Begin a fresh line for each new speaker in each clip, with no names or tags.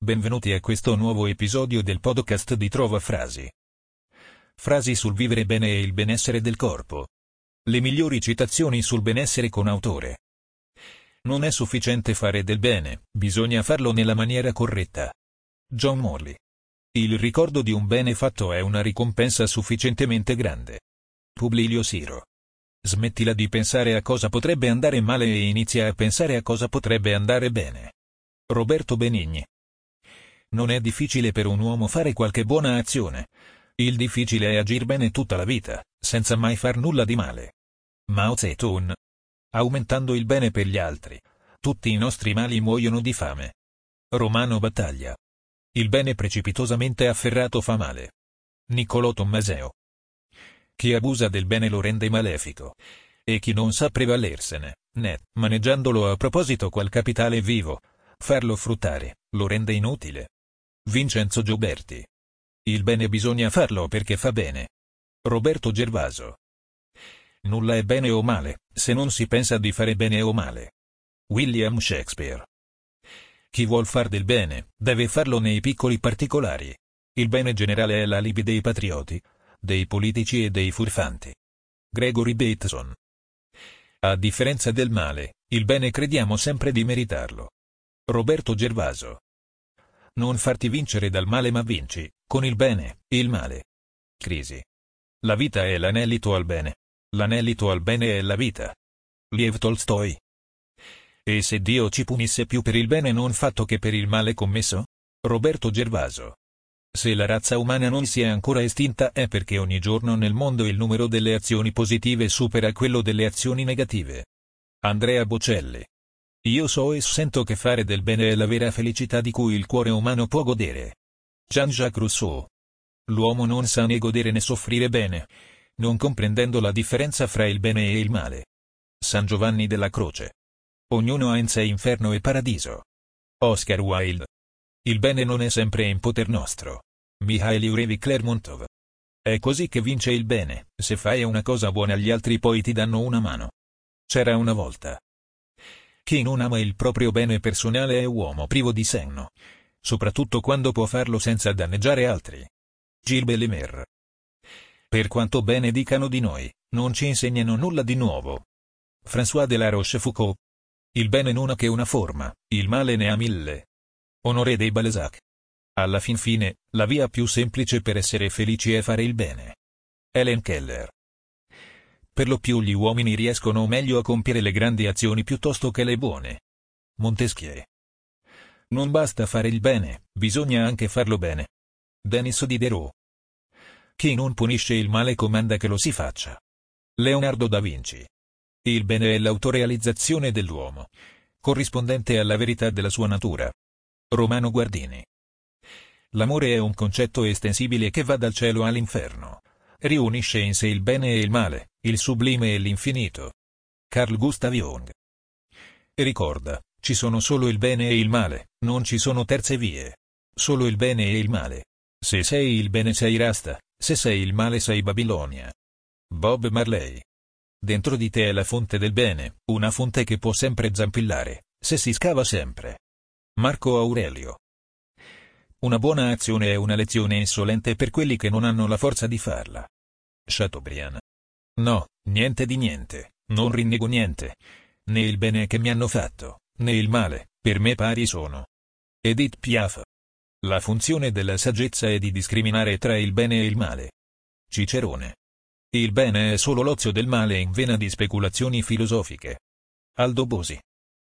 Benvenuti a questo nuovo episodio del podcast di Trova Frasi. Frasi sul vivere bene e il benessere del corpo. Le migliori citazioni sul benessere con autore. Non è sufficiente fare del bene, bisogna farlo nella maniera corretta. John Morley. Il ricordo di un bene fatto è una ricompensa sufficientemente grande. Publilio Siro. Smettila di pensare a cosa potrebbe andare male e inizia a pensare a cosa potrebbe andare bene. Roberto Benigni. Non è difficile per un uomo fare qualche buona azione. Il difficile è agir bene tutta la vita, senza mai far nulla di male. Mao Zedong. Aumentando il bene per gli altri. Tutti i nostri mali muoiono di fame. Romano Battaglia. Il bene precipitosamente afferrato fa male. Niccolò Tommaseo. Chi abusa del bene lo rende malefico. E chi non sa prevalersene, né, maneggiandolo a proposito qual capitale vivo, farlo fruttare, lo rende inutile. Vincenzo Gioberti. Il bene bisogna farlo perché fa bene. Roberto Gervaso. Nulla è bene o male, se non si pensa di fare bene o male. William Shakespeare. Chi vuol far del bene, deve farlo nei piccoli particolari. Il bene generale è l'alibi dei patrioti, dei politici e dei furfanti. Gregory Bateson. A differenza del male, il bene crediamo sempre di meritarlo. Roberto Gervaso. Non farti vincere dal male ma vinci, con il bene, il male. Crisi. La vita è l'anelito al bene. L'anelito al bene è la vita. Liev Tolstoi. E se Dio ci punisse più per il bene non fatto che per il male commesso? Roberto Gervaso. Se la razza umana non si è ancora estinta è perché ogni giorno nel mondo il numero delle azioni positive supera quello delle azioni negative. Andrea Bocelli. Io so e sento che fare del bene è la vera felicità di cui il cuore umano può godere. Jean-Jacques Rousseau. L'uomo non sa né godere né soffrire bene, non comprendendo la differenza fra il bene e il male. San Giovanni della Croce. Ognuno ha in sé inferno e paradiso. Oscar Wilde. Il bene non è sempre in poter nostro. Mihail Urevi Clermontov. È così che vince il bene, se fai una cosa buona gli altri poi ti danno una mano. C'era una volta. Chi non ama il proprio bene personale è uomo privo di senno. Soprattutto quando può farlo senza danneggiare altri. Gilles Bellemare. Per quanto bene dicano di noi, non ci insegnano nulla di nuovo. François de la Rochefoucauld. Il bene non ha che una forma, il male ne ha mille. Honoré de Balzac. Alla fin fine, la via più semplice per essere felici è fare il bene. Helen Keller. Per lo più gli uomini riescono meglio a compiere le grandi azioni piuttosto che le buone. Montesquieu. Non basta fare il bene, bisogna anche farlo bene. Denis Diderot. Chi non punisce il male comanda che lo si faccia. Leonardo da Vinci. Il bene è l'autorealizzazione dell'uomo, corrispondente alla verità della sua natura. Romano Guardini. L'amore è un concetto estensibile che va dal cielo all'inferno. Riunisce in sé il bene e il male, il sublime e l'infinito. Carl Gustav Jung. Ricorda, ci sono solo il bene e il male, non ci sono terze vie. Solo il bene e il male. Se sei il bene sei Rasta, se sei il male sei Babilonia. Bob Marley. Dentro di te è la fonte del bene, una fonte che può sempre zampillare, se si scava sempre. Marco Aurelio. Una buona azione è una lezione insolente per quelli che non hanno la forza di farla. Chateaubriand. No, niente di niente, non rinnego niente. Né il bene che mi hanno fatto, né il male, per me pari sono. Edith Piaf. La funzione della saggezza è di discriminare tra il bene e il male. Cicerone. Il bene è solo l'ozio del male in vena di speculazioni filosofiche. Aldo Bosi.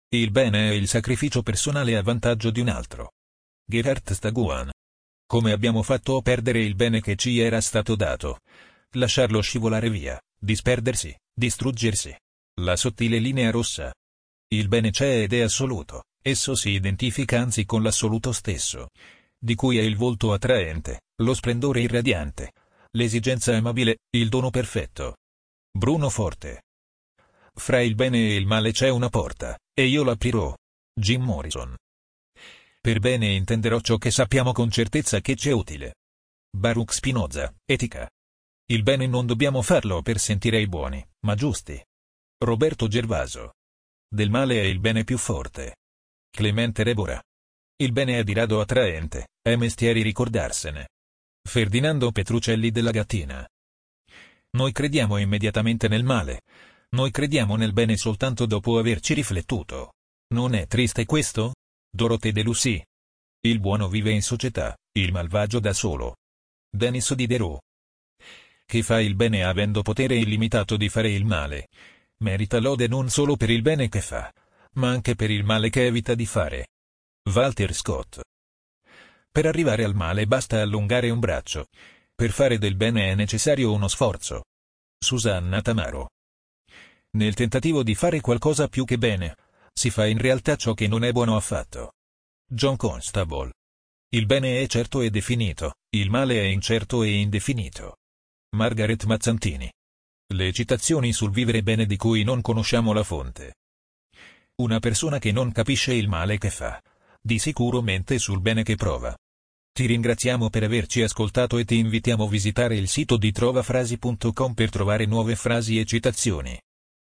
Il bene è il sacrificio personale a vantaggio di un altro. Gerhard Staguan. Come abbiamo fatto a perdere il bene che ci era stato dato? Lasciarlo scivolare via, disperdersi, distruggersi. La sottile linea rossa. Il bene c'è ed è assoluto, esso si identifica anzi con l'assoluto stesso, di cui è il volto attraente, lo splendore irradiante, l'esigenza amabile, il dono perfetto. Bruno Forte. Fra il bene e il male c'è una porta, e io l'aprirò. Jim Morrison. Per bene intenderò ciò che sappiamo con certezza che c'è utile. Baruch Spinoza, Etica. Il bene non dobbiamo farlo per sentire i buoni, ma giusti. Roberto Gervaso. Del male è il bene più forte. Clemente Rebora. Il bene è di rado attraente, è mestieri ricordarsene. Ferdinando Petrucelli della Gattina. Noi crediamo immediatamente nel male. Noi crediamo nel bene soltanto dopo averci riflettuto. Non è triste questo? Dorothée de Lucy. Il buono vive in società, il malvagio da solo. Denis Diderot. Chi fa il bene avendo potere illimitato di fare il male, merita lode non solo per il bene che fa, ma anche per il male che evita di fare. Walter Scott. Per arrivare al male basta allungare un braccio. Per fare del bene è necessario uno sforzo. Susanna Tamaro. Nel tentativo di fare qualcosa più che bene, si fa in realtà ciò che non è buono affatto. John Constable. Il bene è certo e definito, il male è incerto e indefinito. Margaret Mazzantini. Le citazioni sul vivere bene di cui non conosciamo la fonte. Una persona che non capisce il male che fa, di sicuro mente sul bene che prova. Ti ringraziamo per averci ascoltato e ti invitiamo a visitare il sito di trovafrasi.com per trovare nuove frasi e citazioni.